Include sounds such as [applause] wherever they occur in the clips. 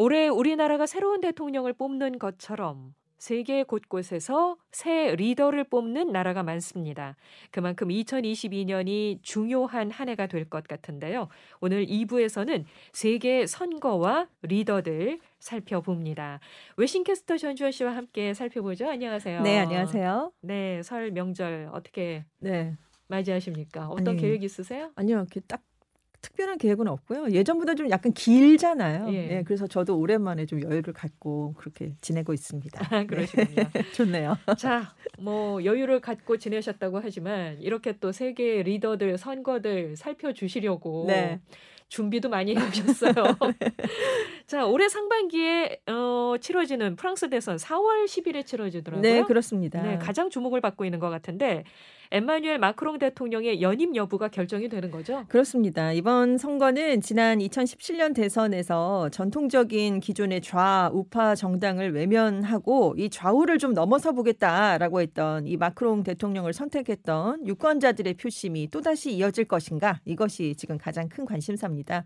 올해 우리나라가 새로운 대통령을 뽑는 것처럼 세계 곳곳에서 새 리더를 뽑는 나라가 많습니다. 그만큼 2022년이 중요한 한 해가 될 것 같은데요. 오늘 2부에서는 세계 선거와 리더들 살펴봅니다. 외신캐스터 전주현 씨와 함께 살펴보죠. 안녕하세요. 네, 안녕하세요. 네, 설 명절 어떻게 네. 맞이하십니까? 어떤 아니, 계획 있으세요? 아니요, 딱 특별한 계획은 없고요. 예전보다 좀 약간 길잖아요. 예. 예. 그래서 저도 오랜만에 좀 여유를 갖고 그렇게 지내고 있습니다. 아, 그러시군요. [laughs] 좋네요. 자, 뭐 여유를 갖고 지내셨다고 하지만 이렇게 또 세계 리더들 선거들 살펴주시려고 네. 준비도 많이 해오셨어요. [laughs] 자, 올해 상반기에 어, 치러지는 프랑스 대선 4월 10일에 치러지더라고요. 네, 그렇습니다. 네, 가장 주목을 받고 있는 것 같은데 엠마뉴엘 마크롱 대통령의 연임 여부가 결정이 되는 거죠? 그렇습니다. 이번 선거는 지난 2017년 대선에서 전통적인 기존의 좌 우파 정당을 외면하고 이 좌우를 좀 넘어서 보겠다라고 했던 이 마크롱 대통령을 선택했던 유권자들의 표심이 또다시 이어질 것인가? 이것이 지금 가장 큰 관심사입니다.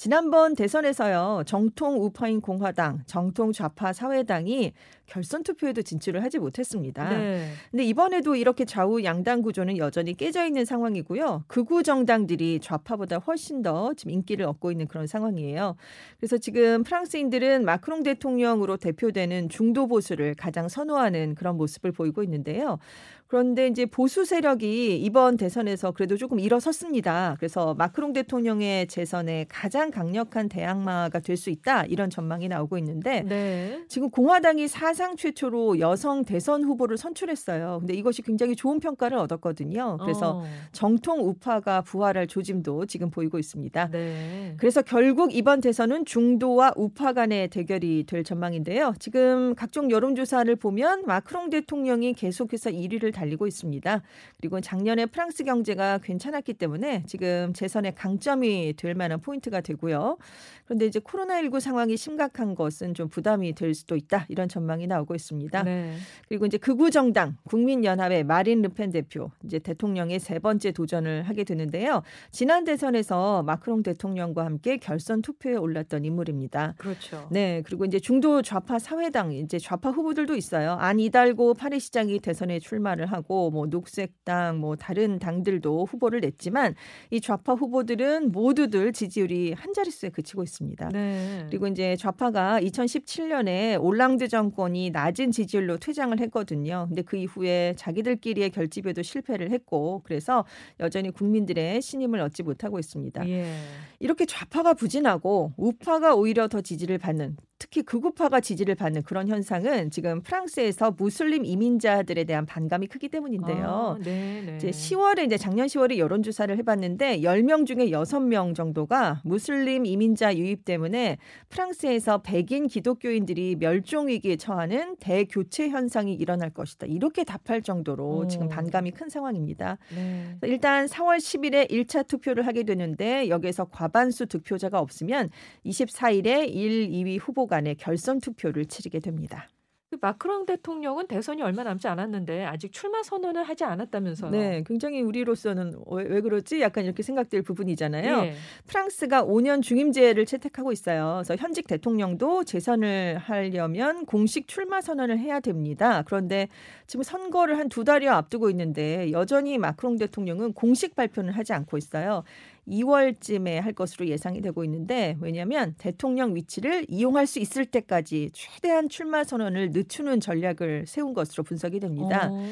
지난번 대선에서요 정통 우파인 공화당, 정통 좌파 사회당이 결선 투표에도 진출을 하지 못했습니다. 네. 근데 이번에도 이렇게 좌우 양당 구조는 여전히 깨져 있는 상황이고요. 극우 정당들이 좌파보다 훨씬 더 지금 인기를 얻고 있는 그런 상황이에요. 그래서 지금 프랑스인들은 마크롱 대통령으로 대표되는 중도 보수를 가장 선호하는 그런 모습을 보이고 있는데요. 그런데 이제 보수 세력이 이번 대선에서 그래도 조금 일어섰습니다. 그래서 마크롱 대통령의 재선에 가장 강력한 대항마가 될 수 있다 이런 전망이 나오고 있는데 네. 지금 공화당이 사상 최초로 여성 대선 후보를 선출했어요. 근데 이것이 굉장히 좋은 평가를 얻었거든요. 그래서 어, 정통 우파가 부활할 조짐도 지금 보이고 있습니다. 네. 그래서 결국 이번 대선은 중도와 우파 간의 대결이 될 전망인데요. 지금 각종 여론조사를 보면 마크롱 대통령이 계속해서 1위를 달리고 있습니다. 그리고 작년에 프랑스 경제가 괜찮았기 때문에 지금 재선의 강점이 될 만한 포인트가 되고요. 그런데 이제 코로나19 상황이 심각한 것은 좀 부담이 될 수도 있다. 이런 전망이 나오고 있습니다. 네. 그리고 이제 극우 정당 국민연합의 마린 르펜 대표 이제 대통령의 세 번째 도전을 하게 되는데요. 지난 대선에서 마크롱 대통령과 함께 결선 투표에 올랐던 인물입니다. 그렇죠. 네, 그리고 이제 중도 좌파 사회당 이제 좌파 후보들도 있어요. 안 이달고 파리 시장이 대선에 출마를 하고 뭐 녹색당 뭐 다른 당들도 후보를 냈지만 이 좌파 후보들은 모두들 지지율이 한 자릿수에 그치고 있습니다. 네. 그리고 이제 좌파가 2017년에 올랑드 정권이 낮은 지지율로 퇴장을 했거든요. 근데 그 이후에 자기들끼리의 결집에도 실패를 했고 그래서 여전히 국민들의 신임을 얻지 못하고 있습니다. 예. 이렇게 좌파가 부진하고 우파가 오히려 더 지지를 받는 특히 극우파가 지지를 받는 그런 현상은 지금 프랑스에서 무슬림 이민자들에 대한 반감이 크기 때문인데요. 아, 네, 네. 이제 10월에 이제 작년 10월에 여론 조사를 해봤는데 10명 중에 6명 정도가 무슬림 이민자 유입 때문에 프랑스에서 백인 기독교인들이 멸종 위기에 처하는 대교체 현상이 일어날 것이다. 이렇게 답할 정도로 오. 지금 반감이 큰 상황입니다. 네. 일단 4월 10일에 1차 투표를 하게 되는데 여기에서 과 반수 득표자가 없으면 24일에 1, 2위 후보 간의 결선 투표를 치르게 됩니다. 그 마크롱 대통령은 대선이 얼마 남지 않았는데 아직 출마 선언을 하지 않았다면서요. 네, 굉장히 우리로서는 왜, 왜 그러지? 약간 이렇게 생각될 부분이잖아요. 예. 프랑스가 5년 중임제를 채택하고 있어요. 그래서 현직 대통령도 재선을 하려면 공식 출마 선언을 해야 됩니다. 그런데 지금 선거를 한 두 달여 앞두고 있는데 여전히 마크롱 대통령은 공식 발표는 하지 않고 있어요. 2월쯤에 할 것으로 예상이 되고 있는데 왜냐하면 대통령 위치를 이용할 수 있을 때까지 최대한 출마 선언을 늦추는 전략을 세운 것으로 분석이 됩니다. 어.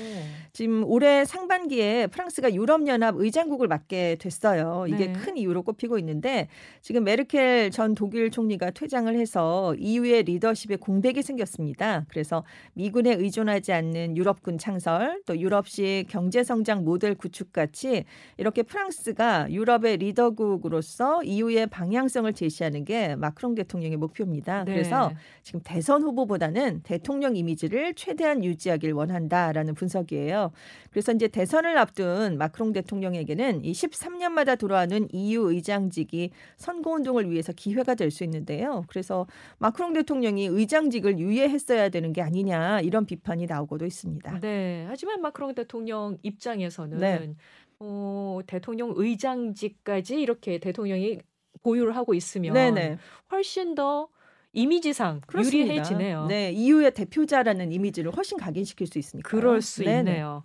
지금 올해 상반기에 프랑스가 유럽연합 의장국을 맡게 됐어요. 이게 네. 큰 이유로 꼽히고 있는데 지금 메르켈 전 독일 총리가 퇴장을 해서 EU의 리더십에 공백이 생겼습니다. 그래서 미군에 의존하지 않는 유럽군 창설, 또 유럽식 경제 성장 모델 구축 같이 이렇게 프랑스가 유럽의 리 더국으로서 EU의 방향성을 제시하는 게 마크롱 대통령의 목표입니다. 네. 그래서 지금 대선 후보보다는 대통령 이미지를 최대한 유지하길 원한다라는 분석이에요. 그래서 이제 대선을 앞둔 마크롱 대통령에게는 이 13년마다 돌아오는 EU 의장직이 선거 운동을 위해서 기회가 될 수 있는데요. 그래서 마크롱 대통령이 의장직을 유예했어야 되는 게 아니냐 이런 비판이 나오고도 있습니다. 네. 하지만 마크롱 대통령 입장에서는 네. 어, 대통령 의장직까지 이렇게 대통령이 보유를 하고 있으면 네네. 훨씬 더 이미지상 그렇습니다. 유리해지네요. 네, EU의 대표자라는 이미지를 훨씬 각인시킬 수 있으니까. 그럴 수 네네. 있네요.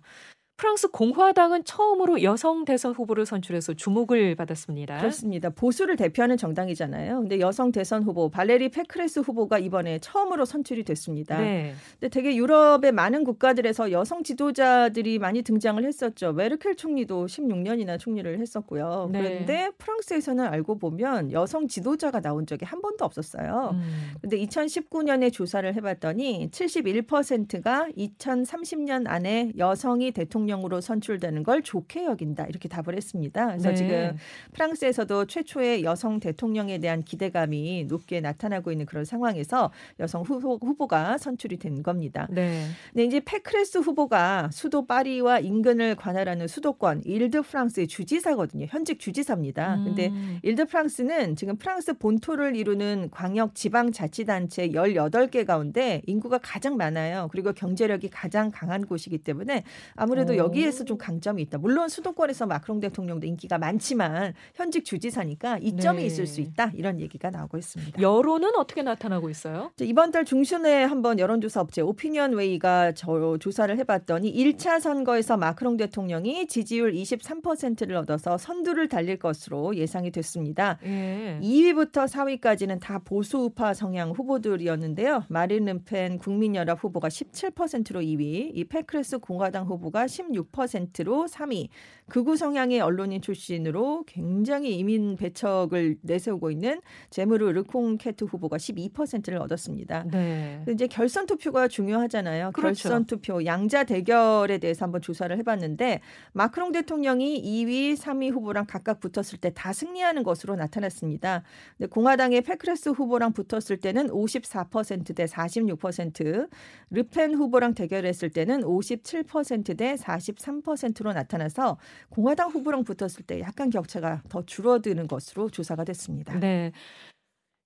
프랑스 공화당은 처음으로 여성 대선 후보를 선출해서 주목을 받았습니다. 그렇습니다. 보수를 대표하는 정당이잖아요. 근데 여성 대선 후보 발레리 페크레스 후보가 이번에 처음으로 선출이 됐습니다. 네. 근데 되게 유럽의 많은 국가들에서 여성 지도자들이 많이 등장을 했었죠. 메르켈 총리도 16년이나 총리를 했었고요. 네. 그런데 프랑스에서는 알고 보면 여성 지도자가 나온 적이 한 번도 없었어요. 음. 근데 2019년에 조사를 해 봤더니 71%가 2030년 안에 여성이 대통령 으로 선출되는 걸 좋게 여긴다 이렇게 답을 했습니다. 그래서 네. 지금 프랑스에서도 최초의 여성 대통령에 대한 기대감이 높게 나타나고 있는 그런 상황에서 여성 후보, 후보가 선출이 된 겁니다. 네. 근데 이제 페크레스 후보가 수도 파리와 인근을 관할하는 수도권 일드 프랑스의 주지사거든요. 현직 주지사입니다. 근데 음. 일드 프랑스는 지금 프랑스 본토를 이루는 광역 지방 자치단체 18개 가운데 인구가 가장 많아요. 그리고 경제력이 가장 강한 곳이기 때문에 아무래도 오. 여기에서 좀 강점이 있다. 물론 수도권에서 마크롱 대통령도 인기가 많지만 현직 주지사니까 이점이 네. 있을 수 있다. 이런 얘기가 나오고 있습니다. 여론은 어떻게 나타나고 있어요? 이번 달 중순에 한번 여론조사 업체 오피니언 웨이가 저 조사를 해봤더니 1차 선거에서 마크롱 대통령이 지지율 23%를 얻어서 선두를 달릴 것으로 예상이 됐습니다. 예. 2위부터 4위까지는 다 보수 우파 성향 후보들이었는데요. 마린 르펜 국민연합 후보가 17%로 2위, 이 페크레스 공화당 후보가 16%로 3위. 극우 성향의 언론인 출신으로 굉장히 이민 배척을 내세우고 있는 제무르 르콩케트 후보가 12%를 얻었습니다. 네. 이제 결선 투표가 중요하잖아요. 그렇죠. 결선 투표 양자 대결에 대해서 한번 조사를 해봤는데 마크롱 대통령이 2위, 3위 후보랑 각각 붙었을 때 다 승리하는 것으로 나타났습니다. 근데 공화당의 페크레스 후보랑 붙었을 때는 54%대 46%, 르펜 후보랑 대결했을 때는 57%대 43%로 나타나서 공화당 후보랑 붙었을 때 약간 격차가 더 줄어드는 것으로 조사가 됐습니다. 네.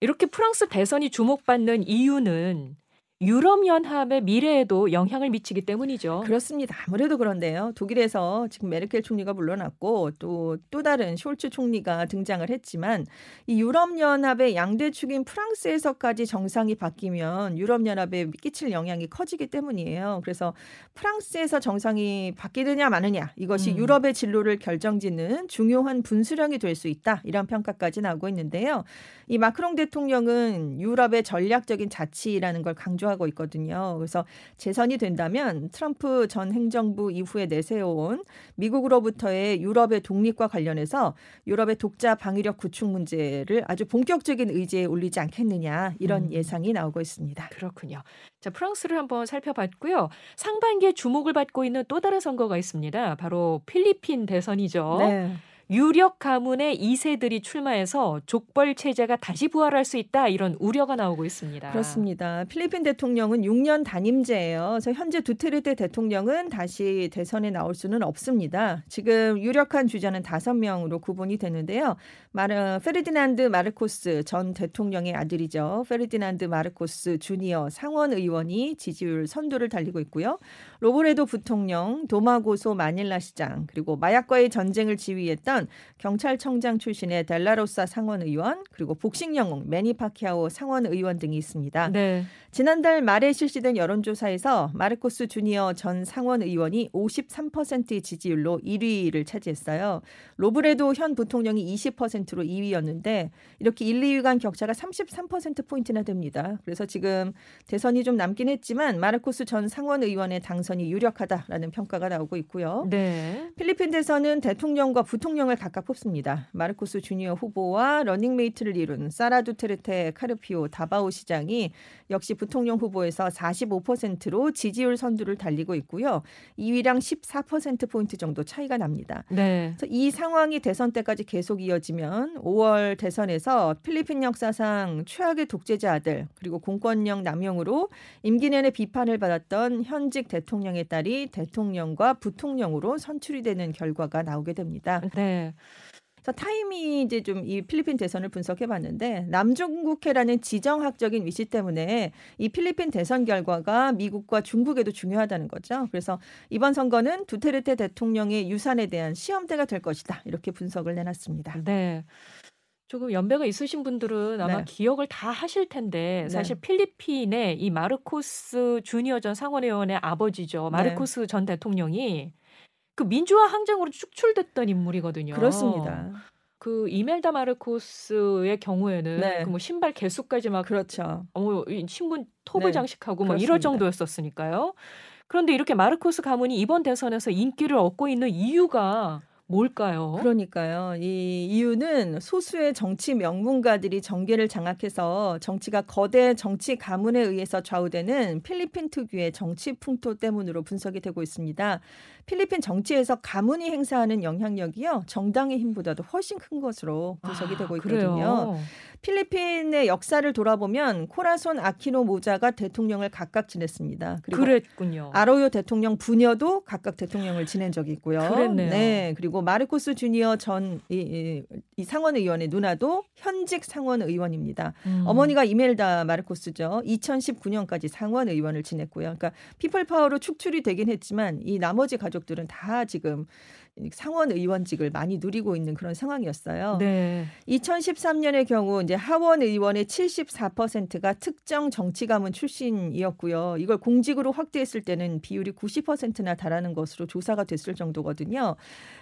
이렇게 프랑스 대선이 주목받는 이유는 유럽 연합의 미래에도 영향을 미치기 때문이죠. 그렇습니다. 아무래도 그런데요. 독일에서 지금 메르켈 총리가 물러났고 또 또 다른 숄츠 총리가 등장을 했지만 이 유럽 연합의 양대 축인 프랑스에서까지 정상이 바뀌면 유럽 연합에 끼칠 영향이 커지기 때문이에요. 그래서 프랑스에서 정상이 바뀌느냐 마느냐 이것이 음. 유럽의 진로를 결정짓는 중요한 분수령이 될 수 있다. 이런 평가까지 나오고 있는데요. 이 마크롱 대통령은 유럽의 전략적인 자치라는 걸 강조 하고 있거든요. 그래서 재선이 된다면 트럼프 전 행정부 이후에 내세워온 미국으로부터의 유럽의 독립과 관련해서 유럽의 독자 방위력 구축 문제를 아주 본격적인 의제에 올리지 않겠느냐 이런 음. 예상이 나오고 있습니다. 그렇군요. 자, 프랑스를 한번 살펴봤고요. 상반기에 주목을 받고 있는 또 다른 선거가 있습니다. 바로 필리핀 대선이죠. 네. 유력 가문의 2세들이 출마해서 족벌 체제가 다시 부활할 수 있다 이런 우려가 나오고 있습니다. 그렇습니다. 필리핀 대통령은 6년 단임제예요. 그래서 현재 두테르테 대통령은 다시 대선에 나올 수는 없습니다. 지금 유력한 주자는 5명으로 구분이 되는데요. 마르, 페르디난드 마르코스 전 대통령의 아들이죠. 페르디난드 마르코스 주니어 상원 의원이 지지율 선두를 달리고 있고요. 로보레도 부통령, 도마고소 마닐라 시장, 그리고 마약과의 전쟁을 지휘했던 경찰청장 출신의 델라로사 상원 의원, 그리고 복싱 영웅 매니 파키아오 상원 의원 등이 있습니다. 네. 지난달 말에 실시된 여론조사에서 마르코스 주니어 전 상원 의원이 53%의 지지율로 1위를 차지했어요. 로브레도 현 부통령이 20%로 2위였는데 이렇게 1, 2위 간 격차가 33%포인트나 됩니다. 그래서 지금 대선이 좀 남긴 했지만 마르코스 전 상원 의원의 당선이 유력하다라는 평가가 나오고 있고요. 네. 필리핀 대선은 대통령과 부통령을 각각 뽑습니다. 마르코스 주니어 후보와 러닝메이트를 이룬 사라 두테르테 카르피오 다바오 시장이 역시 부통령 후보에서 45%로 지지율 선두를 달리고 있고요. 2위랑 14%포인트 정도 차이가 납니다. 네. 그래서 이 상황이 대선 때까지 계속 이어지면 5월 대선에서 필리핀 역사상 최악의 독재자 아들 그리고 공권력 남용으로 임기 내내 비판을 받았던 현직 대통령의 딸이 대통령과 부통령으로 선출이 되는 결과가 나오게 됩니다. 네. 그래서 타임이 이제 좀 이 필리핀 대선을 분석해 봤는데 남중국해라는 지정학적인 위치 때문에 이 필리핀 대선 결과가 미국과 중국에도 중요하다는 거죠. 그래서 이번 선거는 두테르테 대통령의 유산에 대한 시험대가 될 것이다. 이렇게 분석을 내놨습니다. 네. 조금 연배가 있으신 분들은 아마 네. 기억을 다 하실 텐데 사실 필리핀의 이 마르코스 주니어 전 상원의원의 아버지죠. 네. 마르코스 전 대통령이 그 민주화 항쟁으로 축출됐던 인물이거든요. 그렇습니다. 그 이멜다 마르코스의 경우에는 네. 그뭐 신발 개수까지 막 그렇죠. 어머 이 신분 톱을 네. 장식하고 막 이럴 그렇습니다. 정도였었으니까요. 그런데 이렇게 마르코스 가문이 이번 대선에서 인기를 얻고 있는 이유가 뭘까요? 그러니까요. 이 이유는 소수의 정치 명문가들이 정계를 장악해서 정치가 거대 정치 가문에 의해서 좌우되는 필리핀 특유의 정치 풍토 때문으로 분석이 되고 있습니다. 필리핀 정치에서 가문이 행사하는 영향력이요 정당의 힘보다도 훨씬 큰 것으로 분석이 아, 되고 그래요? 있거든요. 필리핀의 역사를 돌아보면 코라손 아키노 모자가 대통령을 각각 지냈습니다. 그리고 그랬군요. 아로요 대통령 부녀도 각각 대통령을 지낸 적이 있고요. 그랬네요. 네, 그리고 마르코스 주니어 전 이, 이, 이 상원 의원의 누나도 현직 상원 의원입니다. 음. 어머니가 이멜다 마르코스죠. 2019년까지 상원 의원을 지냈고요. 그러니까 피플 파워로 축출이 되긴 했지만 이 나머지 가족들은 다 지금 상원 의원직을 많이 누리고 있는 그런 상황이었어요. 네. 2013년의 경우 이제 하원 의원의 74%가 특정 정치 가문 출신이었고요. 이걸 공직으로 확대했을 때는 비율이 90%나 달하는 것으로 조사가 됐을 정도거든요.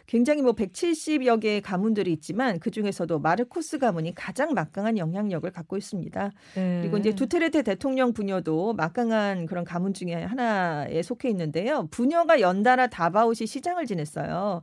굉장히 뭐 170여 개의 가문들이 있지만 그 중에서도 마르코스 가문이 가장 막강한 영향력을 갖고 있습니다. 네. 그리고 이제 두테르테 대통령 부녀도 막강한 그런 가문 중에 하나에 속해 있는데요. 부녀가 연달아 다바오시 시장을 지냈어요.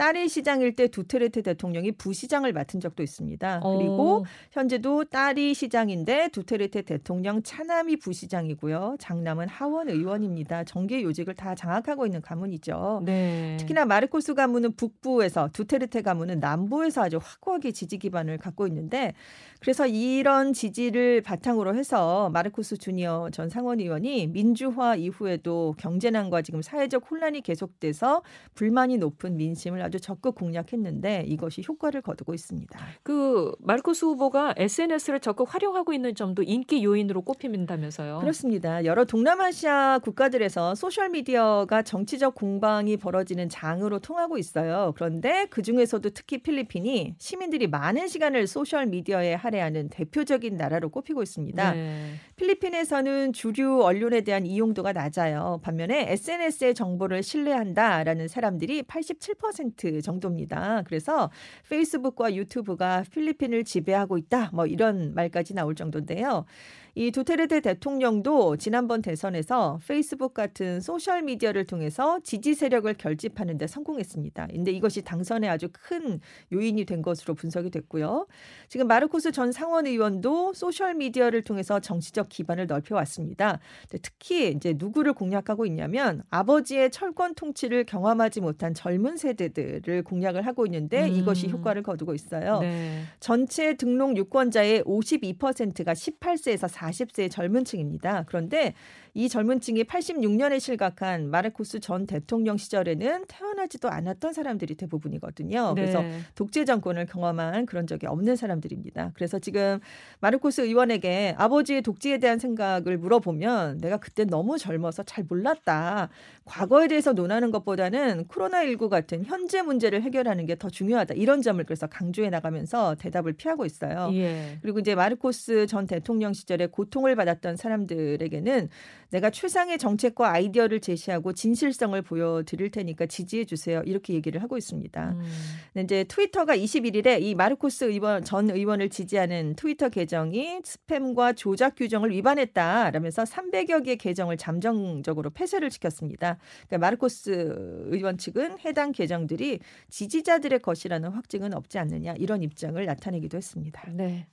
딸이 시장일 때 두테르테 대통령이 부시장을 맡은 적도 있습니다. 그리고 어, 현재도 딸이 시장인데 두테르테 대통령 차남이 부시장이고요. 장남은 하원 의원입니다. 정계 요직을 다 장악하고 있는 가문이죠. 네. 특히나 마르코스 가문은 북부에서 두테르테 가문은 남부에서 아주 확고하게 지지 기반을 갖고 있는데 그래서 이런 지지를 바탕으로 해서 마르코스 주니어 전 상원 의원이 민주화 이후에도 경제난과 지금 사회적 혼란이 계속돼서 불만이 높은 민심을 아주 적극 공략했는데 이것이 효과를 거두고 있습니다. 그 마르코스 후보가 SNS를 적극 활용하고 있는 점도 인기 요인으로 꼽힌다면서요. 그렇습니다. 여러 동남아시아 국가들에서 소셜 미디어가 정치적 공방이 벌어지는 장으로 통하고 있어요. 그런데 그 중에서도 특히 필리핀이 시민들이 많은 시간을 소셜 미디어에 할애하는 대표적인 나라로 꼽히고 있습니다. 네. 필리핀에서는 주류 언론에 대한 이용도가 낮아요. 반면에 SNS의 정보를 신뢰한다라는 사람들이 87% 정도입니다. 그래서 페이스북과 유튜브가 필리핀을 지배하고 있다. 뭐 이런 말까지 나올 정도인데요. 이 두테르테 대통령도 지난번 대선에서 페이스북 같은 소셜 미디어를 통해서 지지 세력을 결집하는 데 성공했습니다. 근데 이것이 당선에 아주 큰 요인이 된 것으로 분석이 됐고요. 지금 마르코스 전 상원 의원도 소셜 미디어를 통해서 정치적 기반을 넓혀 왔습니다. 특히 이제 누구를 공략하고 있냐면 아버지의 철권 통치를 경험하지 못한 젊은 세대들을 공략을 하고 있는데 음. 이것이 효과를 거두고 있어요. 네. 전체 등록 유권자의 52%가 18세에서 40세의 젊은 층입니다. 그런데 이 젊은 층이 86년에 실각한 마르코스 전 대통령 시절에는 태어나지도 않았던 사람들이 대부분이거든요. 그래서 네. 독재 정권을 경험한 그런 적이 없는 사람들입니다. 그래서 지금 마르코스 의원에게 아버지의 독재에 대한 생각을 물어보면 내가 그때 너무 젊어서 잘 몰랐다. 과거에 대해서 논하는 것보다는 코로나19 같은 현재 문제를 해결하는 게 더 중요하다. 이런 점을 그래서 강조해 나가면서 대답을 피하고 있어요. 예. 그리고 이제 마르코스 전 대통령 시절에 고통을 받았던 사람들에게는 내가 최상의 정책과 아이디어를 제시하고 진실성을 보여드릴 테니까 지지해 주세요. 이렇게 얘기를 하고 있습니다. 음. 근데 이제 트위터가 21일에 이 마르코스 의원 전 의원을 지지하는 트위터 계정이 스팸과 조작 규정을 위반했다라면서 300여 개 계정을 잠정적으로 폐쇄를 시켰습니다. 그러니까 마르코스 의원 측은 해당 계정들이 지지자들의 것이라는 확증은 없지 않느냐 이런 입장을 나타내기도 했습니다. 네.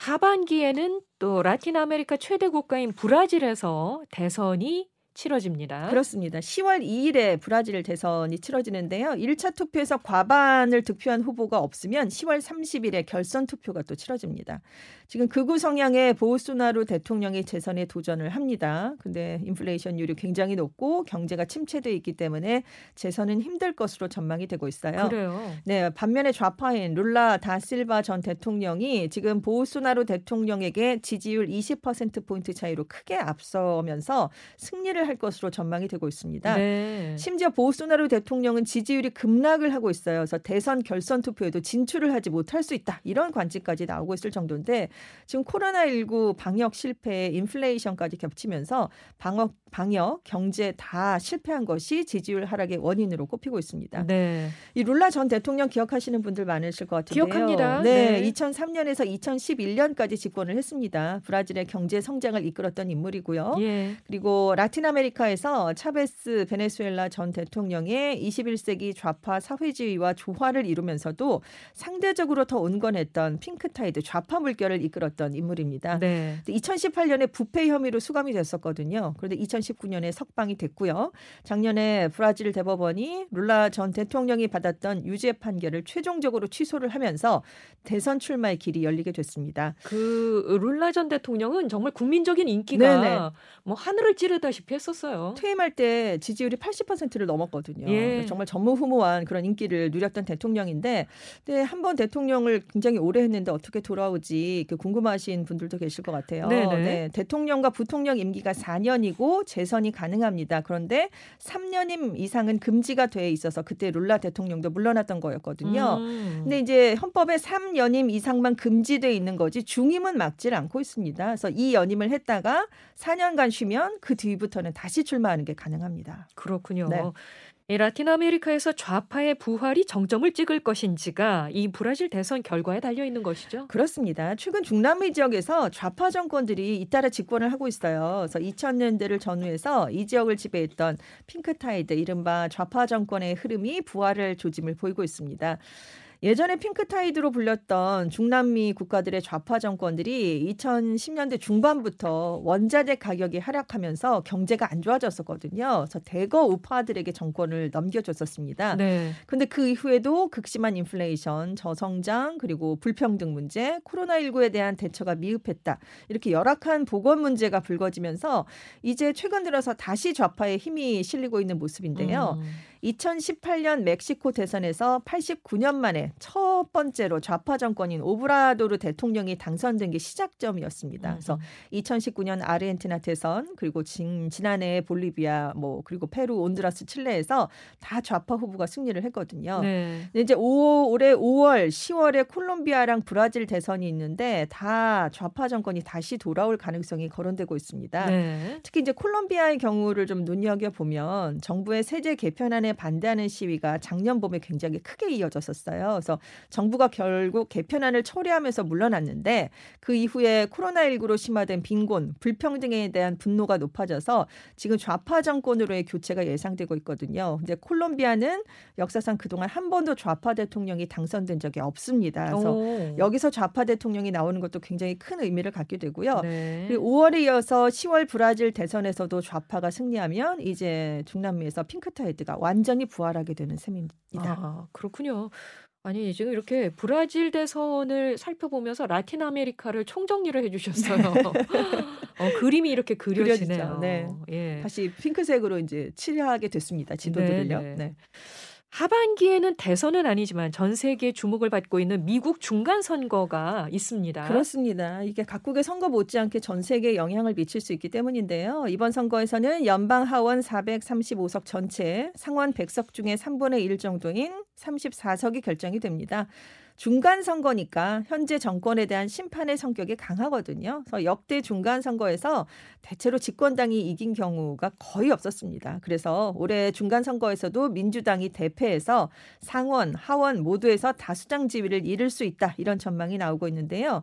하반기에는 또 라틴 아메리카 최대 국가인 브라질에서 대선이 치러집니다. 그렇습니다. 10월 2일에 브라질 대선이 치러지는데요. 1차 투표에서 과반을 득표한 후보가 없으면 10월 30일에 결선 투표가 또 치러집니다. 지금 극우 성향의 보우소나루 대통령이 재선에 도전을 합니다. 근데 인플레이션율이 굉장히 높고 경제가 침체돼 있기 때문에 재선은 힘들 것으로 전망이 되고 있어요. 그래요. 네, 반면에 좌파인 룰라 다 실바 전 대통령이 지금 보우소나루 대통령에게 지지율 20% 포인트 차이로 크게 앞서면서 승리를 할할 것으로 전망이 되고 있습니다. 네. 심지어 보소나루 대통령은 지지율이 급락을 하고 있어요. 그래서 대선 결선 투표에도 진출을 하지 못할 수 있다. 이런 관측까지 나오고 있을 정도인데 지금 코로나19 방역 실패, 인플레이션까지 겹치면서 방역, 방역, 경제 다 실패한 것이 지지율 하락의 원인으로 꼽히고 있습니다. 네. 이 룰라 전 대통령 기억하시는 분들 많으실 것 같은데요. 기억합니다. 네, 네. 2003년에서 2011년까지 집권을 했습니다. 브라질의 경제 성장을 이끌었던 인물이고요. 예. 그리고 라틴 아메리카에서 차베스 베네수엘라 전 대통령의 21세기 좌파 사회주의와 조화를 이루면서도 상대적으로 더 온건했던 핑크타이드 좌파 물결을 이끌었던 인물입니다. 네. 2018년에 부패 혐의로 수감이 됐었거든요. 그런데 2019년에 석방이 됐고요. 작년에 브라질 대법원이 룰라 전 대통령이 받았던 유죄 판결을 최종적으로 취소를 하면서 대선 출마의 길이 열리게 됐습니다. 그 룰라 전 대통령은 정말 국민적인 인기가 네네. 뭐 하늘을 찌르다시피 했었어요. 퇴임할 때 지지율이 80%를 넘었거든요. 예. 정말 전무후무한 그런 인기를 누렸던 대통령인데, 근데 한 번 대통령을 굉장히 오래 했는데 어떻게 돌아오지 그 궁금하신 분들도 계실 것 같아요. 네네. 네, 대통령과 부통령 임기가 4년이고 재선이 가능합니다. 그런데 3년임 이상은 금지가 돼 있어서 그때 룰라 대통령도 물러났던 거였거든요. 음. 근데 이제 헌법에 3연임 이상만 금지돼 있는 거지 중임은 막질 않고 있습니다. 그래서 이 연임을 했다가 4년간 쉬면 그 뒤부터는 다시 출마하는 게 가능합니다. 그렇군요. 네. 이 라틴 아메리카에서 좌파의 부활이 정점을 찍을 것인지가 이 브라질 대선 결과에 달려 있는 것이죠. 그렇습니다. 최근 중남미 지역에서 좌파 정권들이 잇따라 집권을 하고 있어요. 그래서 2000년대를 전후해서 이 지역을 지배했던 pink tide 이른바 좌파 정권의 흐름이 부활을 조짐을 보이고 있습니다. 예전에 pink tide로 불렸던 중남미 국가들의 좌파 정권들이 2010년대 중반부터 원자재 가격이 하락하면서 경제가 안 좋아졌었거든요. 그래서 대거 우파들에게 정권을 넘겨줬었습니다. 네. 근데 그 이후에도 극심한 인플레이션, 저성장, 그리고 불평등 문제, 코로나19에 대한 대처가 미흡했다. 이렇게 열악한 보건 문제가 불거지면서 이제 최근 들어서 다시 좌파의 힘이 실리고 있는 모습인데요. 음. 2018년 멕시코 대선에서 89년 만에 첫 번째로 좌파 정권인 오브라도르 대통령이 당선된 게 시작점이었습니다. 그래서 2019년 아르헨티나 대선 그리고 진, 지난해 볼리비아 뭐 그리고 페루, 온두라스, 칠레에서 다 좌파 후보가 승리를 했거든요. 네. 근데 이제 5, 올해 5월, 10월에 콜롬비아랑 브라질 대선이 있는데 다 좌파 정권이 다시 돌아올 가능성이 거론되고 있습니다. 네. 특히 이제 콜롬비아의 경우를 좀 눈여겨 보면 정부의 세제 개편안에 반대하는 시위가 작년 봄에 굉장히 크게 이어졌었어요. 그래서 정부가 결국 개편안을 처리하면서 물러났는데 그 이후에 코로나19로 심화된 빈곤, 불평등에 대한 분노가 높아져서 지금 좌파 정권으로의 교체가 예상되고 있거든요. 근데 콜롬비아는 역사상 그동안 한 번도 좌파 대통령이 당선된 적이 없습니다. 그래서 오. 여기서 좌파 대통령이 나오는 것도 굉장히 큰 의미를 갖게 되고요. 네. 그리고 5월에 이어서 10월 브라질 대선에서도 좌파가 승리하면 이제 중남미에서 핑크타이드가 완 전히 부활하게 되는 셈입니다. 아, 그렇군요. 아니, 지금 이렇게 브라질 대선을 살펴보면서 라틴 아메리카를 총정리를 해주셨어요. [laughs] 어, 그림이 이렇게 그려지네요. 그려지죠. 네. 예. 다시 핑크색으로 이제 칠하게 됐습니다. 지도들을요. 네, 네. 네. 하반기에는 대선은 아니지만 전 세계 주목을 받고 있는 미국 중간 선거가 있습니다. 그렇습니다. 이게 각국의 선거 못지않게 전 세계에 영향을 미칠 수 있기 때문인데요. 이번 선거에서는 연방 하원 435석 전체 상원 100석 중에 3분의 1 정도인 34석이 결정이 됩니다. 중간 선거니까 현재 정권에 대한 심판의 성격이 강하거든요. 그래서 역대 중간 선거에서 대체로 집권당이 이긴 경우가 거의 없었습니다. 그래서 올해 중간 선거에서도 민주당이 대패해서 상원, 하원 모두에서 다수당 지위를 잃을 수 있다. 이런 전망이 나오고 있는데요.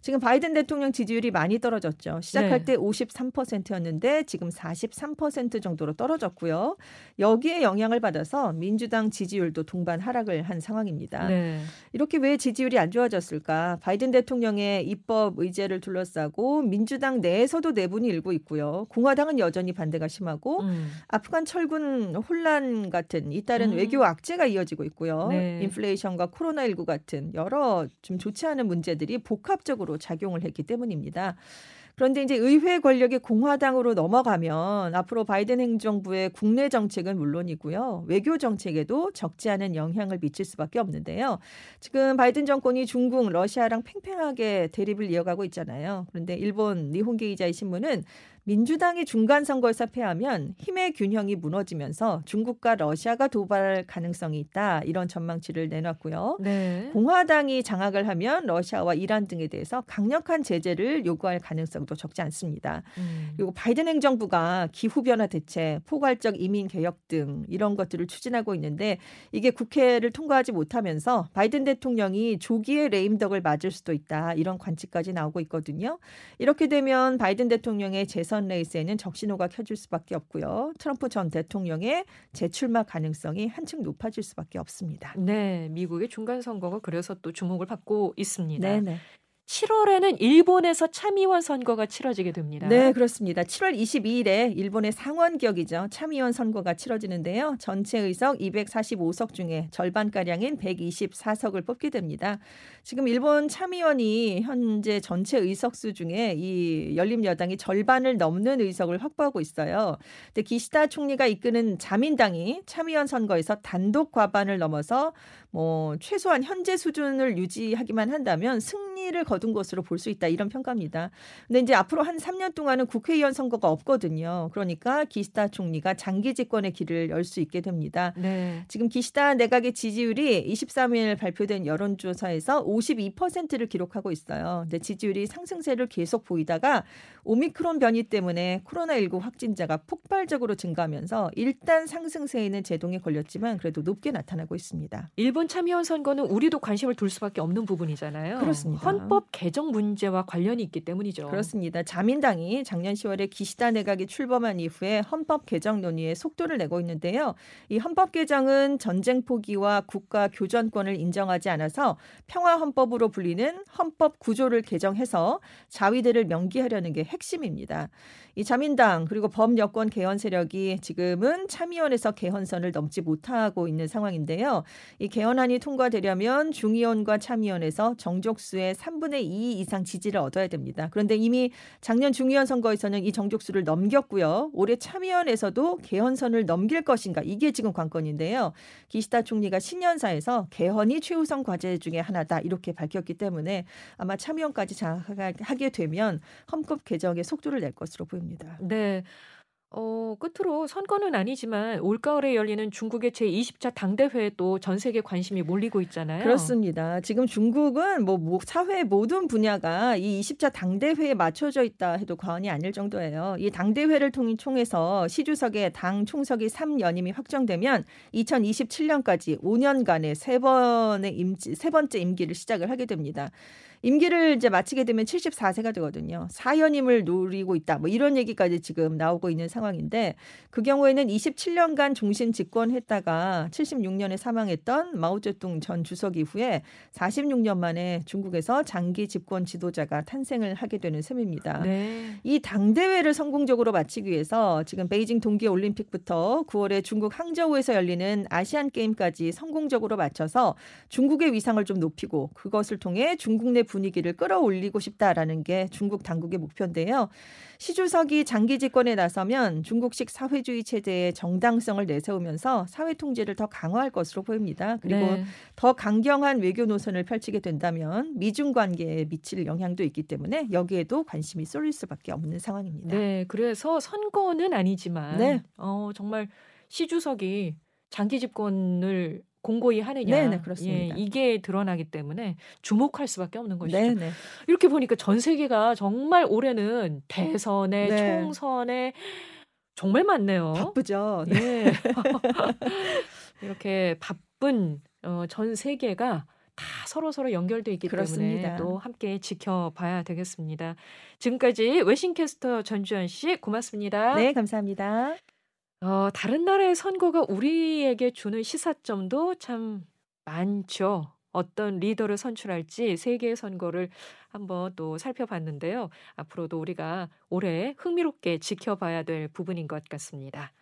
지금 바이든 대통령 지지율이 많이 떨어졌죠. 시작할 네. 때 53%였는데 지금 43% 정도로 떨어졌고요. 여기에 영향을 받아서 민주당 지지율도 동반 하락을 한 상황입니다. 네. 이렇게 왜 지지율이 안 좋아졌을까? 바이든 대통령의 입법 의제를 둘러싸고 민주당 내에서도 내분이 일고 있고요. 공화당은 여전히 반대가 심하고 음. 아프간 철군 혼란 같은 잇따른 음. 외교 악재가 이어지고 있고요. 네. 인플레이션과 코로나19 같은 여러 좀 좋지 않은 문제들이 복합적으로 작용을 했기 때문입니다. 그런데 이제 의회 권력이 공화당으로 넘어가면 앞으로 바이든 행정부의 국내 정책은 물론이고요. 외교 정책에도 적지 않은 영향을 미칠 수밖에 없는데요. 지금 바이든 정권이 중국, 러시아랑 팽팽하게 대립을 이어가고 있잖아요. 그런데 일본 니혼게이자의 신문은 민주당이 중간 선거에서 패하면 힘의 균형이 무너지면서 중국과 러시아가 도발할 가능성이 있다. 이런 전망치를 내놨고요. 네. 공화당이 장악을 하면 러시아와 이란 등에 대해서 강력한 제재를 요구할 가능성도 적지 않습니다. 음. 그리고 바이든 행정부가 기후 변화 대책, 포괄적 이민 개혁 등 이런 것들을 추진하고 있는데 이게 국회를 통과하지 못하면서 바이든 대통령이 조기에 레임덕을 맞을 수도 있다. 이런 관측까지 나오고 있거든요. 이렇게 되면 바이든 대통령의 재선 레이스에는 적신호가 켜질 수밖에 없고요. 트럼프 전 대통령의 재출마 가능성이 한층 높아질 수밖에 없습니다. 네, 미국의 중간 선거가 그래서 또 주목을 받고 있습니다. 네네. 7월에는 일본에서 참의원 선거가 치러지게 됩니다. 네, 그렇습니다. 7월 22일에 일본의 상원격이죠. 참의원 선거가 치러지는데요. 전체 의석 245석 중에 절반가량인 124석을 뽑게 됩니다. 지금 일본 참의원이 현재 전체 의석수 중에 이 열림여당이 절반을 넘는 의석을 확보하고 있어요. 근데 기시다 총리가 이끄는 자민당이 참의원 선거에서 단독 과반을 넘어서 뭐 최소한 현재 수준을 유지하기만 한다면 승리를 거둔 것으로 볼 수 있다 이런 평가입니다. 근데 이제 앞으로 한 3년 동안은 국회의원 선거가 없거든요. 그러니까 기시다 총리가 장기 집권의 길을 열 수 있게 됩니다. 네. 지금 기시다 내각의 지지율이 23일 발표된 여론조사에서 52%를 기록하고 있어요. 근데 지지율이 상승세를 계속 보이다가 오미크론 변이 때문에 코로나19 확진자가 폭발적으로 증가하면서 일단 상승세에는 제동이 걸렸지만 그래도 높게 나타나고 있습니다. 일본 참의원 선거는 우리도 관심을 둘 수밖에 없는 부분이잖아요. 그렇습니다. 헌법 개정 문제와 관련이 있기 때문이죠. 그렇습니다. 자민당이 작년 10월에 기시다 내각이 출범한 이후에 헌법 개정 논의에 속도를 내고 있는데요. 이 헌법 개정은 전쟁 포기와 국가 교전권을 인정하지 않아서 평화 헌법으로 불리는 헌법 구조를 개정해서 자위대를 명기하려는 게 핵심입니다. 이 자민당 그리고 범여권 개헌 세력이 지금은 참의원에서 개헌선을 넘지 못하고 있는 상황인데요. 이 개헌안이 통과되려면 중의원과 참의원에서 정족수의 3분의 2 이상 지지를 얻어야 됩니다. 그런데 이미 작년 중의원 선거에서는 이 정족수를 넘겼고요. 올해 참의원에서도 개헌선을 넘길 것인가 이게 지금 관건인데요. 기시다 총리가 신년사에서 개헌이 최우선 과제 중에 하나다 이렇게 밝혔기 때문에 아마 참의원까지 장악하게 되면 헌법 개정에 속도를 낼 것으로 보입니다. 네. 어, 끝으로 선거는 아니지만 올가을에 열리는 중국의 제20차 당대회에 또 전 세계 관심이 몰리고 있잖아요. 그렇습니다. 지금 중국은 뭐 사회 모든 분야가 이 20차 당대회에 맞춰져 있다 해도 과언이 아닐 정도예요. 이 당대회를 통해서 시주석의 당 총석이 3연임이 확정되면 2027년까지 5년간의 세 번의 임기, 세 번째 임기를 시작을 하게 됩니다. 임기를 이제 마치게 되면 74세가 되거든요. 4연임을 노리고 있다. 뭐 이런 얘기까지 지금 나오고 있는 상황인데 그 경우에는 27년간 종신 집권했다가 76년에 사망했던 마오쩌둥 전 주석 이후에 46년 만에 중국에서 장기 집권 지도자가 탄생을 하게 되는 셈입니다. 네. 이 당대회를 성공적으로 마치기 위해서 지금 베이징 동계 올림픽부터 9월에 중국 항저우에서 열리는 아시안 게임까지 성공적으로 마쳐서 중국의 위상을 좀 높이고 그것을 통해 중국 내 분위기를 끌어올리고 싶다라는 게 중국 당국의 목표인데요. 시 주석이 장기 집권에 나서면 중국식 사회주의 체제의 정당성을 내세우면서 사회 통제를 더 강화할 것으로 보입니다. 그리고 네. 더 강경한 외교 노선을 펼치게 된다면 미중 관계에 미칠 영향도 있기 때문에 여기에도 관심이 쏠릴 수밖에 없는 상황입니다. 네. 그래서 선거는 아니지만 네. 어, 정말 시 주석이 장기 집권을 공고히 하느냐. 네네, 그렇습니다. 예, 이게 드러나기 때문에 주목할 수밖에 없는 것이죠. 네, 네. 이렇게 보니까 전 세계가 정말 올해는 대선에 네. 총선에 정말 많네요. 바쁘죠. 네. 예. [laughs] 이렇게 바쁜 어, 전 세계가 다 서로 서로 연결돼 있기 그렇습니다. 때문에 또 함께 지켜봐야 되겠습니다. 지금까지 외신캐스터 전주현 씨 고맙습니다. 네, 감사합니다. 어, 다른 나라의 선거가 우리에게 주는 시사점도 참 많죠. 어떤 리더를 선출할지 세계의 선거를 한번 또 살펴봤는데요. 앞으로도 우리가 올해 흥미롭게 지켜봐야 될 부분인 것 같습니다.